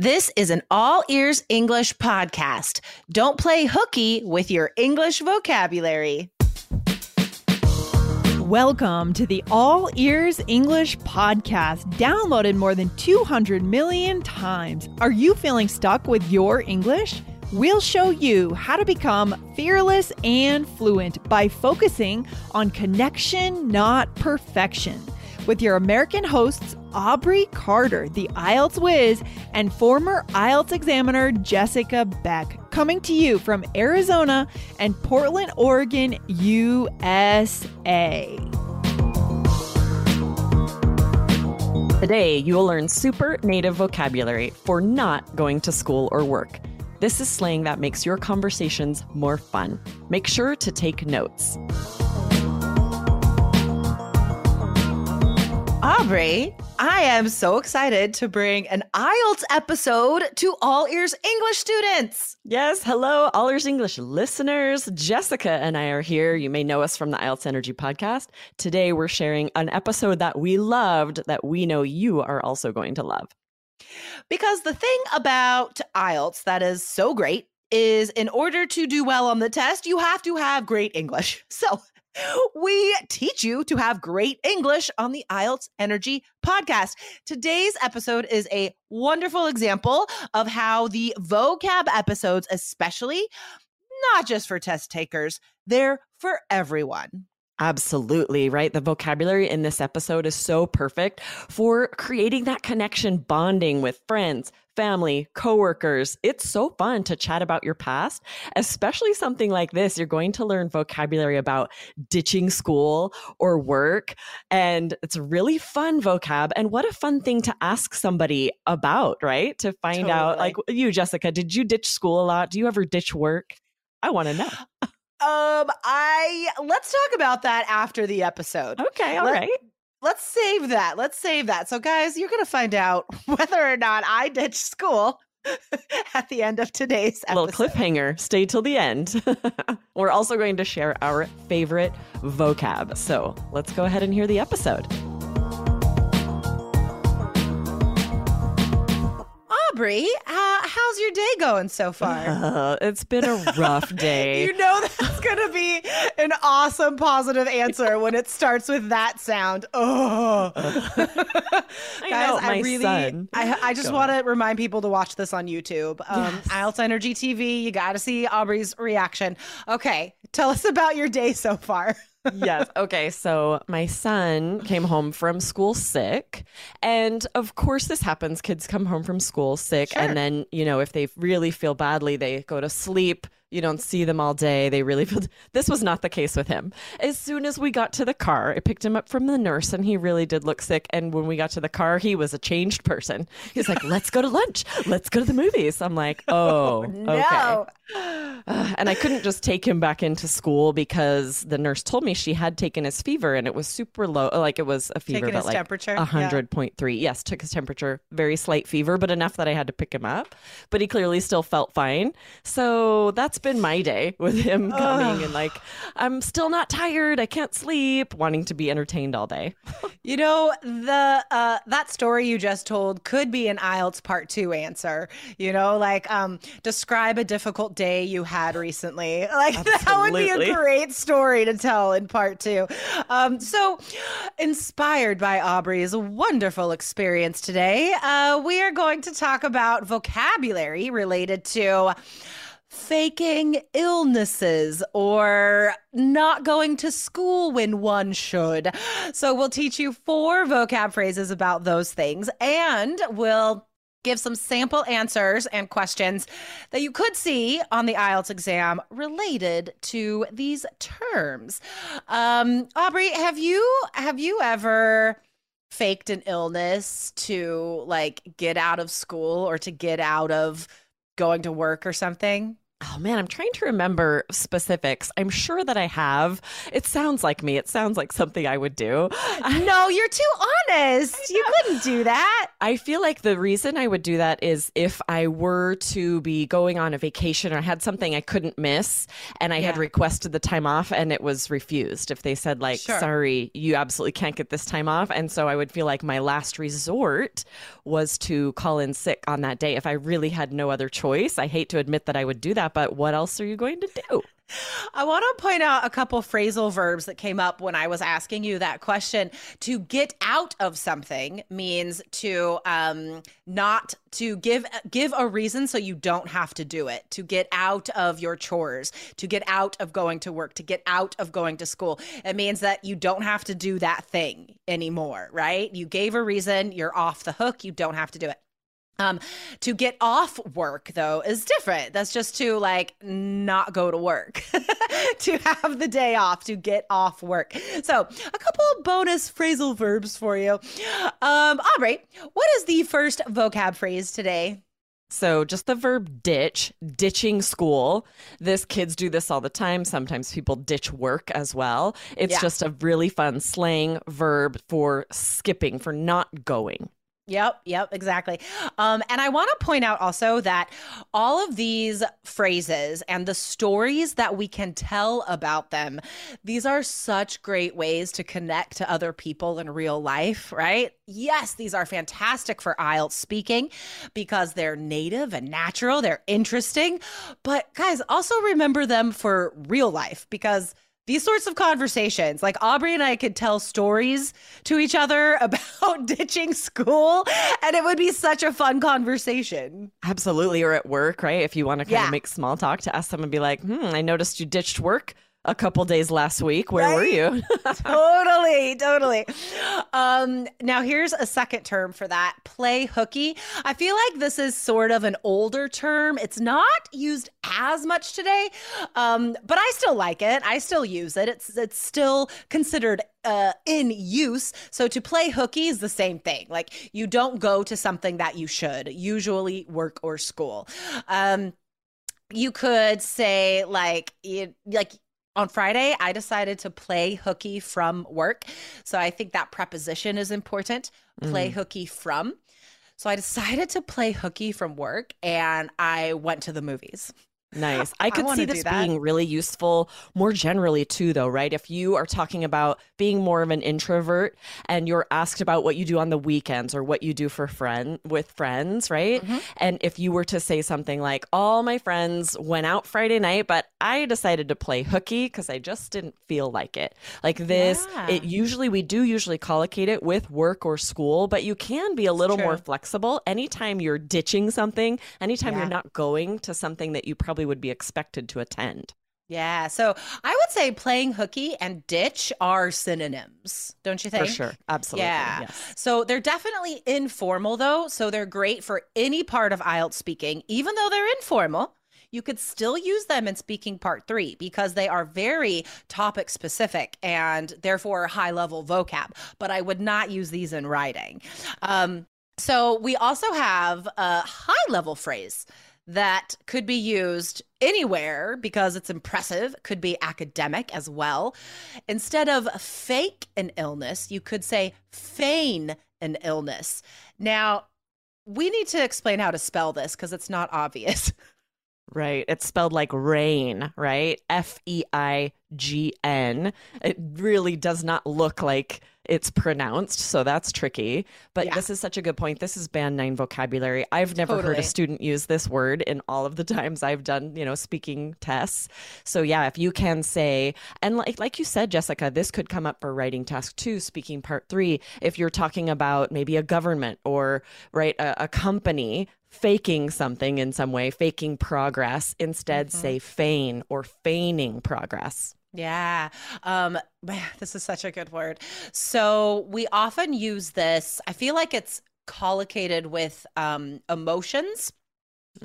This is an all ears English podcast. Don't play hooky with your English vocabulary. Welcome to the All Ears English podcast, downloaded more than 200 million times. Are you feeling stuck with your English? We'll show you how to become fearless and fluent by focusing on connection, not perfection. With your American hosts, Aubrey Carter, the IELTS whiz, and former IELTS examiner Jessica Beck, coming to you from Arizona and Portland, Oregon, USA. Today, you will learn super native vocabulary for not going to school or work. This is slang that makes your conversations more fun. Make sure to take notes. Aubrey, I am so excited to bring an IELTS episode to All Ears English students. Yes, hello, All Ears English listeners. Jessica and I are here. You may know us from the IELTS Energy podcast. Today, we're sharing an episode that we loved that we know you are also going to love. Because the thing about IELTS that is so great is in order to do well on the test, you have to have great English. So we teach you to have great English on the IELTS Energy podcast. Today's episode is a wonderful example of how the vocab episodes, especially not just for test takers, they're for everyone. Absolutely, right? The vocabulary in this episode is so perfect for creating that connection, bonding with friends, family, coworkers. It's so fun to chat about your past, especially something like this. You're going to learn vocabulary about ditching school or work, and it's really fun vocab. And what a fun thing to ask somebody about, right? To find totally. out, like you, Jessica, did you ditch school a lot? Do you ever ditch work? I want to know. Um, I let's talk about that after the episode. Okay, all Let, right. Let's save that. Let's save that. So, guys, you're gonna find out whether or not I ditched school at the end of today's episode. little cliffhanger. Stay till the end. We're also going to share our favorite vocab. So let's go ahead and hear the episode. Aubrey, uh, how's your day going so far? Uh, it's been a rough day. you know that's going to be an awesome positive answer when it starts with that sound. Oh, I guys, know, I really, son. I, I just want to remind people to watch this on YouTube. Um, yes. IELTS Energy TV. You got to see Aubrey's reaction. Okay, tell us about your day so far yes. Okay. So my son came home from school sick. And of course, this happens. Kids come home from school sick. Sure. And then, you know, if they really feel badly, they go to sleep you don't see them all day. They really feel this was not the case with him. As soon as we got to the car, I picked him up from the nurse and he really did look sick. And when we got to the car, he was a changed person. He's like, let's go to lunch. Let's go to the movies. I'm like, oh, no. okay. Uh, and I couldn't just take him back into school because the nurse told me she had taken his fever and it was super low. Like it was a fever, Taking but like temperature. 100.3. Yeah. Yes, took his temperature, very slight fever, but enough that I had to pick him up. But he clearly still felt fine. So that's that's been my day with him coming and like, I'm still not tired. I can't sleep, wanting to be entertained all day. you know, the uh, that story you just told could be an IELTS part two answer. You know, like um, describe a difficult day you had recently. Like Absolutely. that would be a great story to tell in part two. Um, so, inspired by Aubrey's wonderful experience today, uh, we are going to talk about vocabulary related to faking illnesses or not going to school when one should. So we'll teach you four vocab phrases about those things and we'll give some sample answers and questions that you could see on the IELTS exam related to these terms. Um, Aubrey, have you have you ever faked an illness to like get out of school or to get out of going to work or something? Oh man, I'm trying to remember specifics. I'm sure that I have. It sounds like me. It sounds like something I would do. no, you're too honest. You couldn't do that. I feel like the reason I would do that is if I were to be going on a vacation or I had something I couldn't miss and I yeah. had requested the time off and it was refused. If they said like, sure. "Sorry, you absolutely can't get this time off." And so I would feel like my last resort was to call in sick on that day if I really had no other choice. I hate to admit that I would do that that, but what else are you going to do? I want to point out a couple phrasal verbs that came up when I was asking you that question. To get out of something means to um, not to give give a reason so you don't have to do it. To get out of your chores, to get out of going to work, to get out of going to school. It means that you don't have to do that thing anymore, right? You gave a reason, you're off the hook, you don't have to do it. Um, to get off work though is different. That's just to like not go to work, to have the day off, to get off work. So, a couple of bonus phrasal verbs for you. Um, Aubrey, what is the first vocab phrase today? So, just the verb ditch, ditching school. This kids do this all the time. Sometimes people ditch work as well. It's yeah. just a really fun slang verb for skipping, for not going. Yep, yep, exactly. Um, and I want to point out also that all of these phrases and the stories that we can tell about them, these are such great ways to connect to other people in real life, right? Yes, these are fantastic for IELTS speaking because they're native and natural, they're interesting. But guys, also remember them for real life because these sorts of conversations, like Aubrey and I could tell stories to each other about ditching school, and it would be such a fun conversation. Absolutely. Or at work, right? If you want to kind yeah. of make small talk to ask someone, be like, hmm, I noticed you ditched work a couple days last week. Where right? were you? totally, totally. Um, now here's a second term for that: play hooky. I feel like this is sort of an older term. It's not used as much today, um, but I still like it. I still use it. It's it's still considered uh, in use. So to play hooky is the same thing. Like you don't go to something that you should, usually work or school. Um, you could say like you, like on Friday, I decided to play hooky from work. So I think that preposition is important. Play mm. hooky from. So I decided to play hooky from work and I went to the movies. Nice. I could I see this being really useful more generally too though, right? If you are talking about being more of an introvert and you're asked about what you do on the weekends or what you do for friend with friends, right? Mm-hmm. And if you were to say something like all my friends went out Friday night, but I decided to play hooky cuz I just didn't feel like it. Like this, yeah. it usually we do usually collocate it with work or school, but you can be a little more flexible anytime you're ditching something, anytime yeah. you're not going to something that you probably probably would be expected to attend. Yeah. So I would say playing hooky and ditch are synonyms, don't you think? For sure. Absolutely. Yeah. Yes. So they're definitely informal, though. So they're great for any part of IELTS speaking, even though they're informal. You could still use them in speaking part three because they are very topic specific and therefore high level vocab. But I would not use these in writing. Um, so we also have a high level phrase that could be used anywhere because it's impressive, could be academic as well. Instead of fake an illness, you could say feign an illness. Now, we need to explain how to spell this because it's not obvious. Right. It's spelled like rain, right? F E I G N. It really does not look like it's pronounced, so that's tricky. But yeah. this is such a good point. This is band nine vocabulary. I've never totally. heard a student use this word in all of the times I've done, you know, speaking tests. So yeah, if you can say, and like like you said, Jessica, this could come up for writing task two, speaking part three. If you're talking about maybe a government or right a, a company faking something in some way, faking progress, instead mm-hmm. say feign or feigning progress. Yeah. Um this is such a good word. So we often use this. I feel like it's collocated with um emotions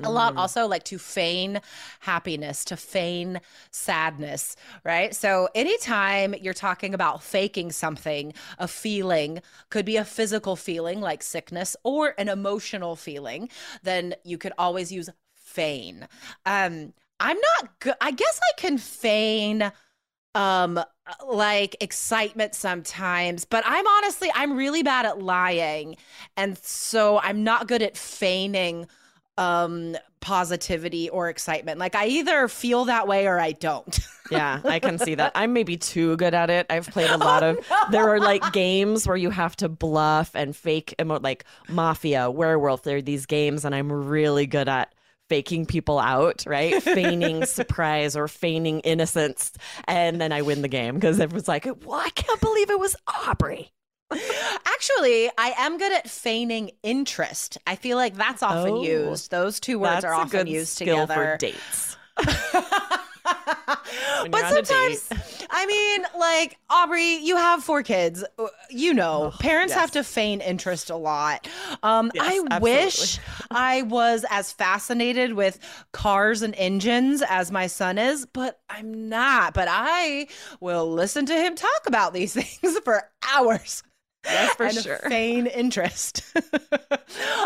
a lot mm. also like to feign happiness to feign sadness right so anytime you're talking about faking something a feeling could be a physical feeling like sickness or an emotional feeling then you could always use feign um I'm not good. I guess I can feign um like excitement sometimes but i'm honestly i'm really bad at lying and so i'm not good at feigning um positivity or excitement. Like i either feel that way or i don't. Yeah i can see that. I'm maybe too good at it. I've played a lot oh, of no. there are like games where you have to bluff and fake emo- like mafia werewolf. There are these games and i'm really good at faking people out, right? feigning surprise or feigning innocence. And then I win the game because everyone's like, well, I can't believe it was Aubrey. Actually, I am good at feigning interest. I feel like that's often oh, used. Those two words are often used together. for dates. but sometimes, I mean, like Aubrey, you have four kids. Uh, you know, oh, parents yes. have to feign interest a lot. Um, yes, I absolutely. wish I was as fascinated with cars and engines as my son is, but I'm not. But I will listen to him talk about these things for hours. Yes, for and sure. Feign interest. All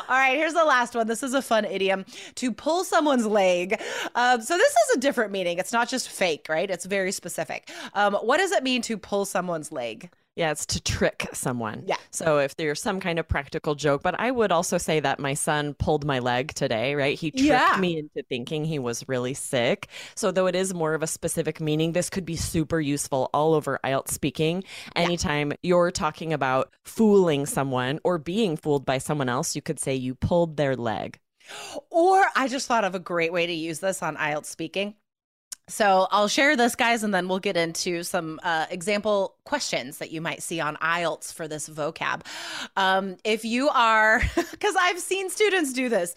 right, here's the last one. This is a fun idiom to pull someone's leg. Um, so, this is a different meaning. It's not just fake, right? It's very specific. Um, what does it mean to pull someone's leg? Yeah, it's to trick someone. Yeah. So if there's some kind of practical joke, but I would also say that my son pulled my leg today, right? He tricked yeah. me into thinking he was really sick. So though it is more of a specific meaning, this could be super useful all over IELTS speaking. Anytime yeah. you're talking about fooling someone or being fooled by someone else, you could say you pulled their leg. Or I just thought of a great way to use this on IELTS speaking. So I'll share this, guys, and then we'll get into some uh, example questions that you might see on IELTS for this vocab. Um, if you are, because I've seen students do this,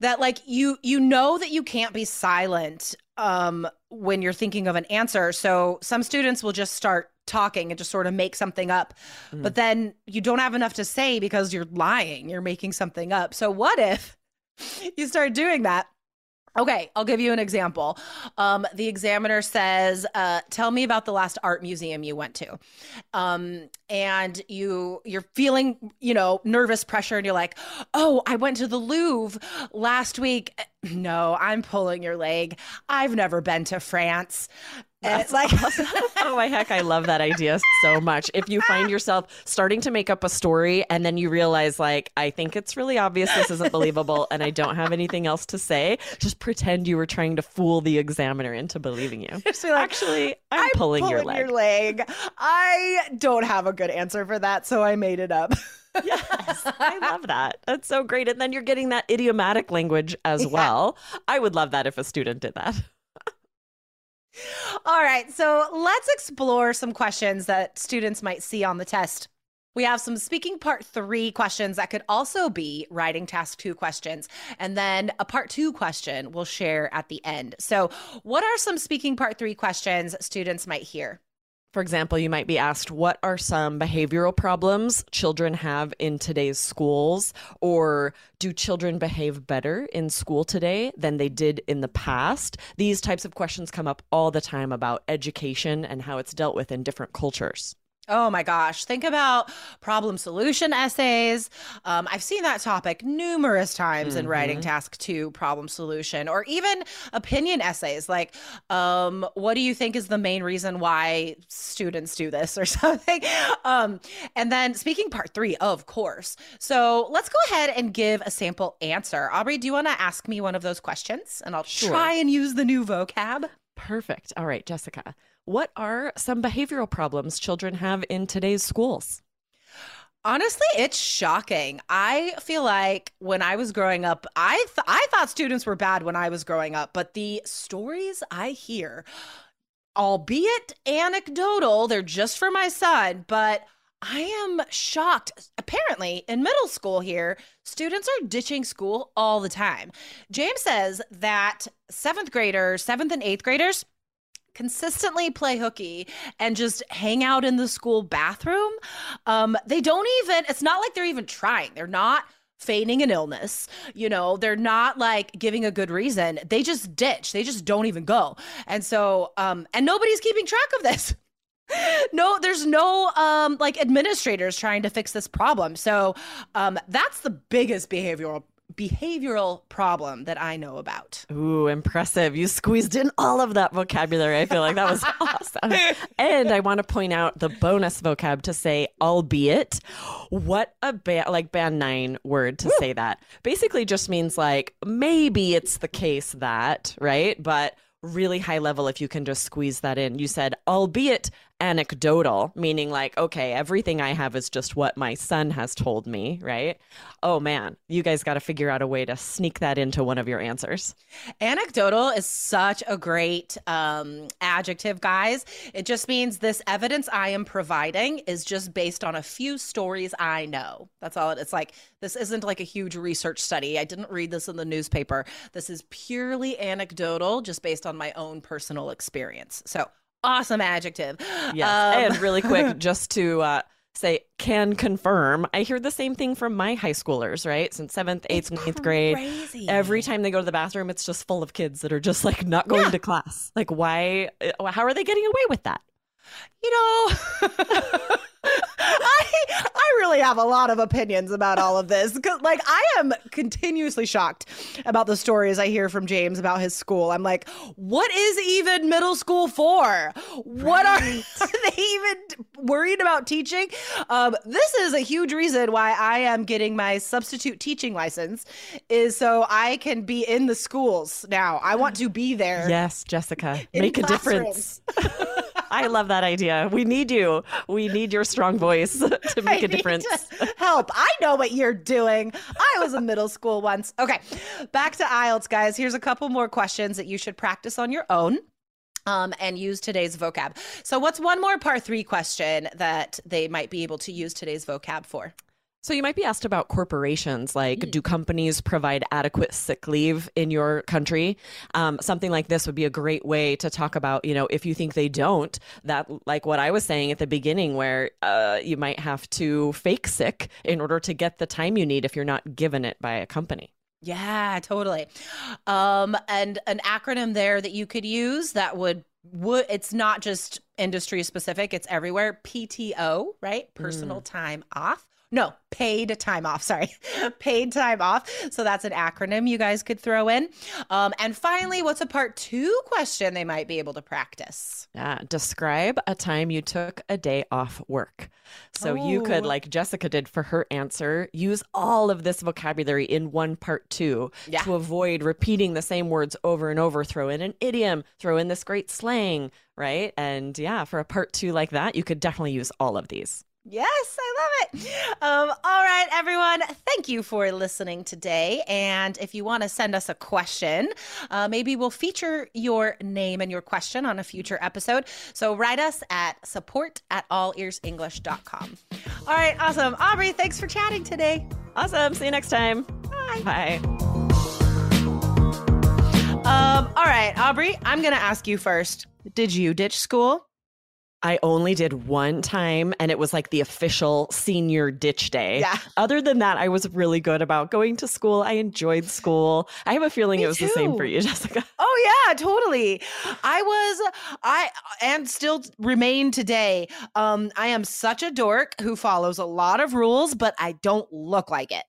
that like you you know that you can't be silent um, when you're thinking of an answer. So some students will just start talking and just sort of make something up, mm. but then you don't have enough to say because you're lying. You're making something up. So what if you start doing that? Okay, I'll give you an example. Um, the examiner says, uh, "Tell me about the last art museum you went to," um, and you you're feeling, you know, nervous pressure, and you're like, "Oh, I went to the Louvre last week." No, I'm pulling your leg. I've never been to France. That's like, awesome. oh my heck, I love that idea so much. If you find yourself starting to make up a story and then you realize, like, I think it's really obvious this isn't believable and I don't have anything else to say, just pretend you were trying to fool the examiner into believing you. Like, Actually, I'm, I'm pulling, pulling, your leg. Your leg. I don't have a good answer for that, so I made it up. yes, I love that. That's so great. And then you're getting that idiomatic language as yeah. well. I would love that if a student did that. All right, so let's explore some questions that students might see on the test. We have some speaking part three questions that could also be writing task two questions. And then a part two question we'll share at the end. So, what are some speaking part three questions students might hear? For example, you might be asked, What are some behavioral problems children have in today's schools? Or do children behave better in school today than they did in the past? These types of questions come up all the time about education and how it's dealt with in different cultures. Oh my gosh. Think about problem solution essays. Um, I've seen that topic numerous times mm-hmm. in writing mm-hmm. task two problem solution, or even opinion essays like, um, what do you think is the main reason why students do this or something? Um, and then speaking part three, of course. So let's go ahead and give a sample answer. Aubrey, do you want to ask me one of those questions? And I'll sure. try and use the new vocab. Perfect. All right, Jessica. What are some behavioral problems children have in today's schools? Honestly, it's shocking. I feel like when I was growing up, I th- I thought students were bad when I was growing up, but the stories I hear, albeit anecdotal, they're just for my son, but I am shocked. Apparently, in middle school here, students are ditching school all the time. James says that seventh graders, seventh and eighth graders, consistently play hooky and just hang out in the school bathroom. Um, they don't even, it's not like they're even trying. They're not feigning an illness. You know, they're not like giving a good reason. They just ditch. They just don't even go. And so, um, and nobody's keeping track of this. no, there's no um like administrators trying to fix this problem. So um that's the biggest behavioral behavioral problem that I know about. Ooh, impressive. You squeezed in all of that vocabulary. I feel like that was awesome. And I want to point out the bonus vocab to say albeit. What a band like band 9 word to Woo. say that. Basically just means like maybe it's the case that, right? But really high level if you can just squeeze that in. You said, albeit anecdotal, meaning like, okay, everything I have is just what my son has told me, right? Oh man, you guys got to figure out a way to sneak that into one of your answers. Anecdotal is such a great um, adjective, guys. It just means this evidence I am providing is just based on a few stories I know. That's all it, it's like. This isn't like a huge research study. I didn't read this in the newspaper. This is purely anecdotal, just based on my own personal experience. So, awesome adjective. Yes. Um, and really quick, just to uh, say, can confirm, I hear the same thing from my high schoolers, right? Since seventh, eighth, and eighth grade. Every time they go to the bathroom, it's just full of kids that are just like not going yeah. to class. Like, why? Uh, how are they getting away with that? You know. I I really have a lot of opinions about all of this. Like I am continuously shocked about the stories I hear from James about his school. I'm like, what is even middle school for? What right. are, are, they even worried about teaching? Um, this is a huge reason why I am getting my substitute teaching license, is so I can be in the schools now. I want to be there. Yes, Jessica, make a difference. I love that idea. We need you. We need your strong voice to make a difference. help. I know what you're doing. I was in middle school once. Okay, back to IELTS, guys. Here's a couple more questions that you should practice on your own. Um, and use today's vocab. So, what's one more part three question that they might be able to use today's vocab for? So you might be asked about corporations, like mm. do companies provide adequate sick leave in your country? Um, something like this would be a great way to talk about, you know, if you think they don't, that like what I was saying at the beginning, where uh, you might have to fake sick in order to get the time you need if you're not given it by a company. Yeah, totally. Um, and an acronym there that you could use that would would it's not just industry specific; it's everywhere. PTO, right? Personal mm. time off no, paid time off. Sorry, paid time off. So that's an acronym you guys could throw in. Um, and finally, what's a part two question they might be able to practice? Yeah, describe a time you took a day off work. So oh. you could, oh. like Jessica did for her answer, use all of this vocabulary in one part two yeah. to avoid repeating the same words over and over. Throw in an idiom, throw in this great slang, right? And yeah, for a part two like that, you could definitely use all of these. Yes, I love it. Um, all right, everyone. Thank you for listening today. And if you want to send us a question, uh, maybe we'll feature your name and your question on a future episode. So write us at support at allearsenglish.com. All right, awesome. Aubrey, thanks for chatting today. Awesome. See you next time. Bye. Bye. Um, all right, Aubrey, I'm going to ask you first. Did you ditch school? I only did one time and it was like the official senior ditch day. Yeah. Other than that, I was really good about going to school. I enjoyed school. I have a feeling Me it was too. the same for you, Jessica. Oh yeah, totally. I was I and still remain today. Um I am such a dork who follows a lot of rules, but I don't look like it.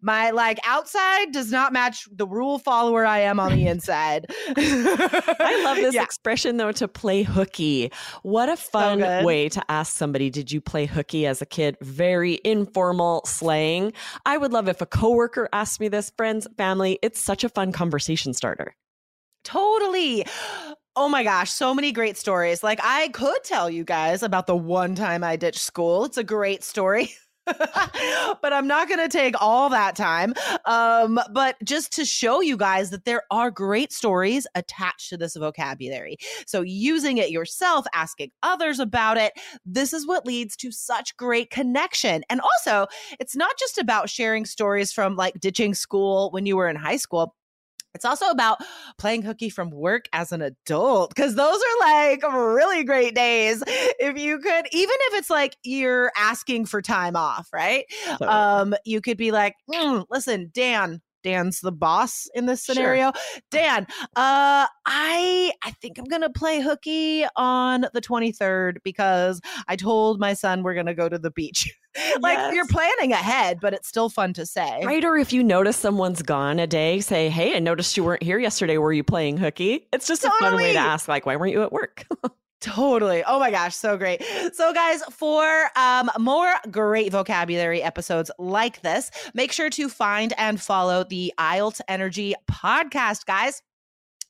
My like outside does not match the rule follower I am on the inside. I love this yeah. expression though to play hooky. What a fun so way to ask somebody, did you play hooky as a kid? Very informal slang. I would love if a coworker asked me this, friends, family. It's such a fun conversation starter. Totally. Oh my gosh, so many great stories. Like I could tell you guys about the one time I ditched school. It's a great story. but I'm not going to take all that time. Um, but just to show you guys that there are great stories attached to this vocabulary. So using it yourself, asking others about it, this is what leads to such great connection. And also, it's not just about sharing stories from like ditching school when you were in high school. It's also about playing hooky from work as an adult because those are like really great days. If you could, even if it's like you're asking for time off, right? Um, you could be like, mm, listen, Dan, Dan's the boss in this scenario. Sure. Dan, uh, I I think I'm gonna play hooky on the 23rd because I told my son we're gonna go to the beach. like yes. you're planning ahead, but it's still fun to say. Right. Or if you notice someone's gone a day, say, Hey, I noticed you weren't here yesterday. Were you playing hooky? It's just totally. a fun way to ask, like, why weren't you at work? Totally. Oh my gosh, so great. So guys, for um, more great vocabulary episodes like this, make sure to find and follow the IELTS Energy podcast, guys.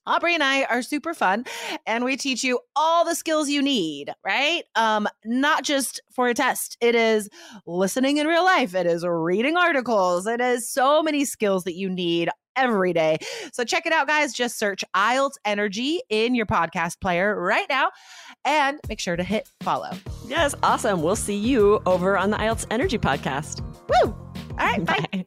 Aubrey and I are super fun and we teach you all the skills you need, right? Um, not just for a test. It is listening in real life. It is reading articles. It is so many skills that you need every day. So check it out, guys. Just search IELTS Energy in your podcast player right now and make sure to hit follow. Yes, awesome. We'll see you over on the IELTS Energy podcast. Woo! All right, bye. bye.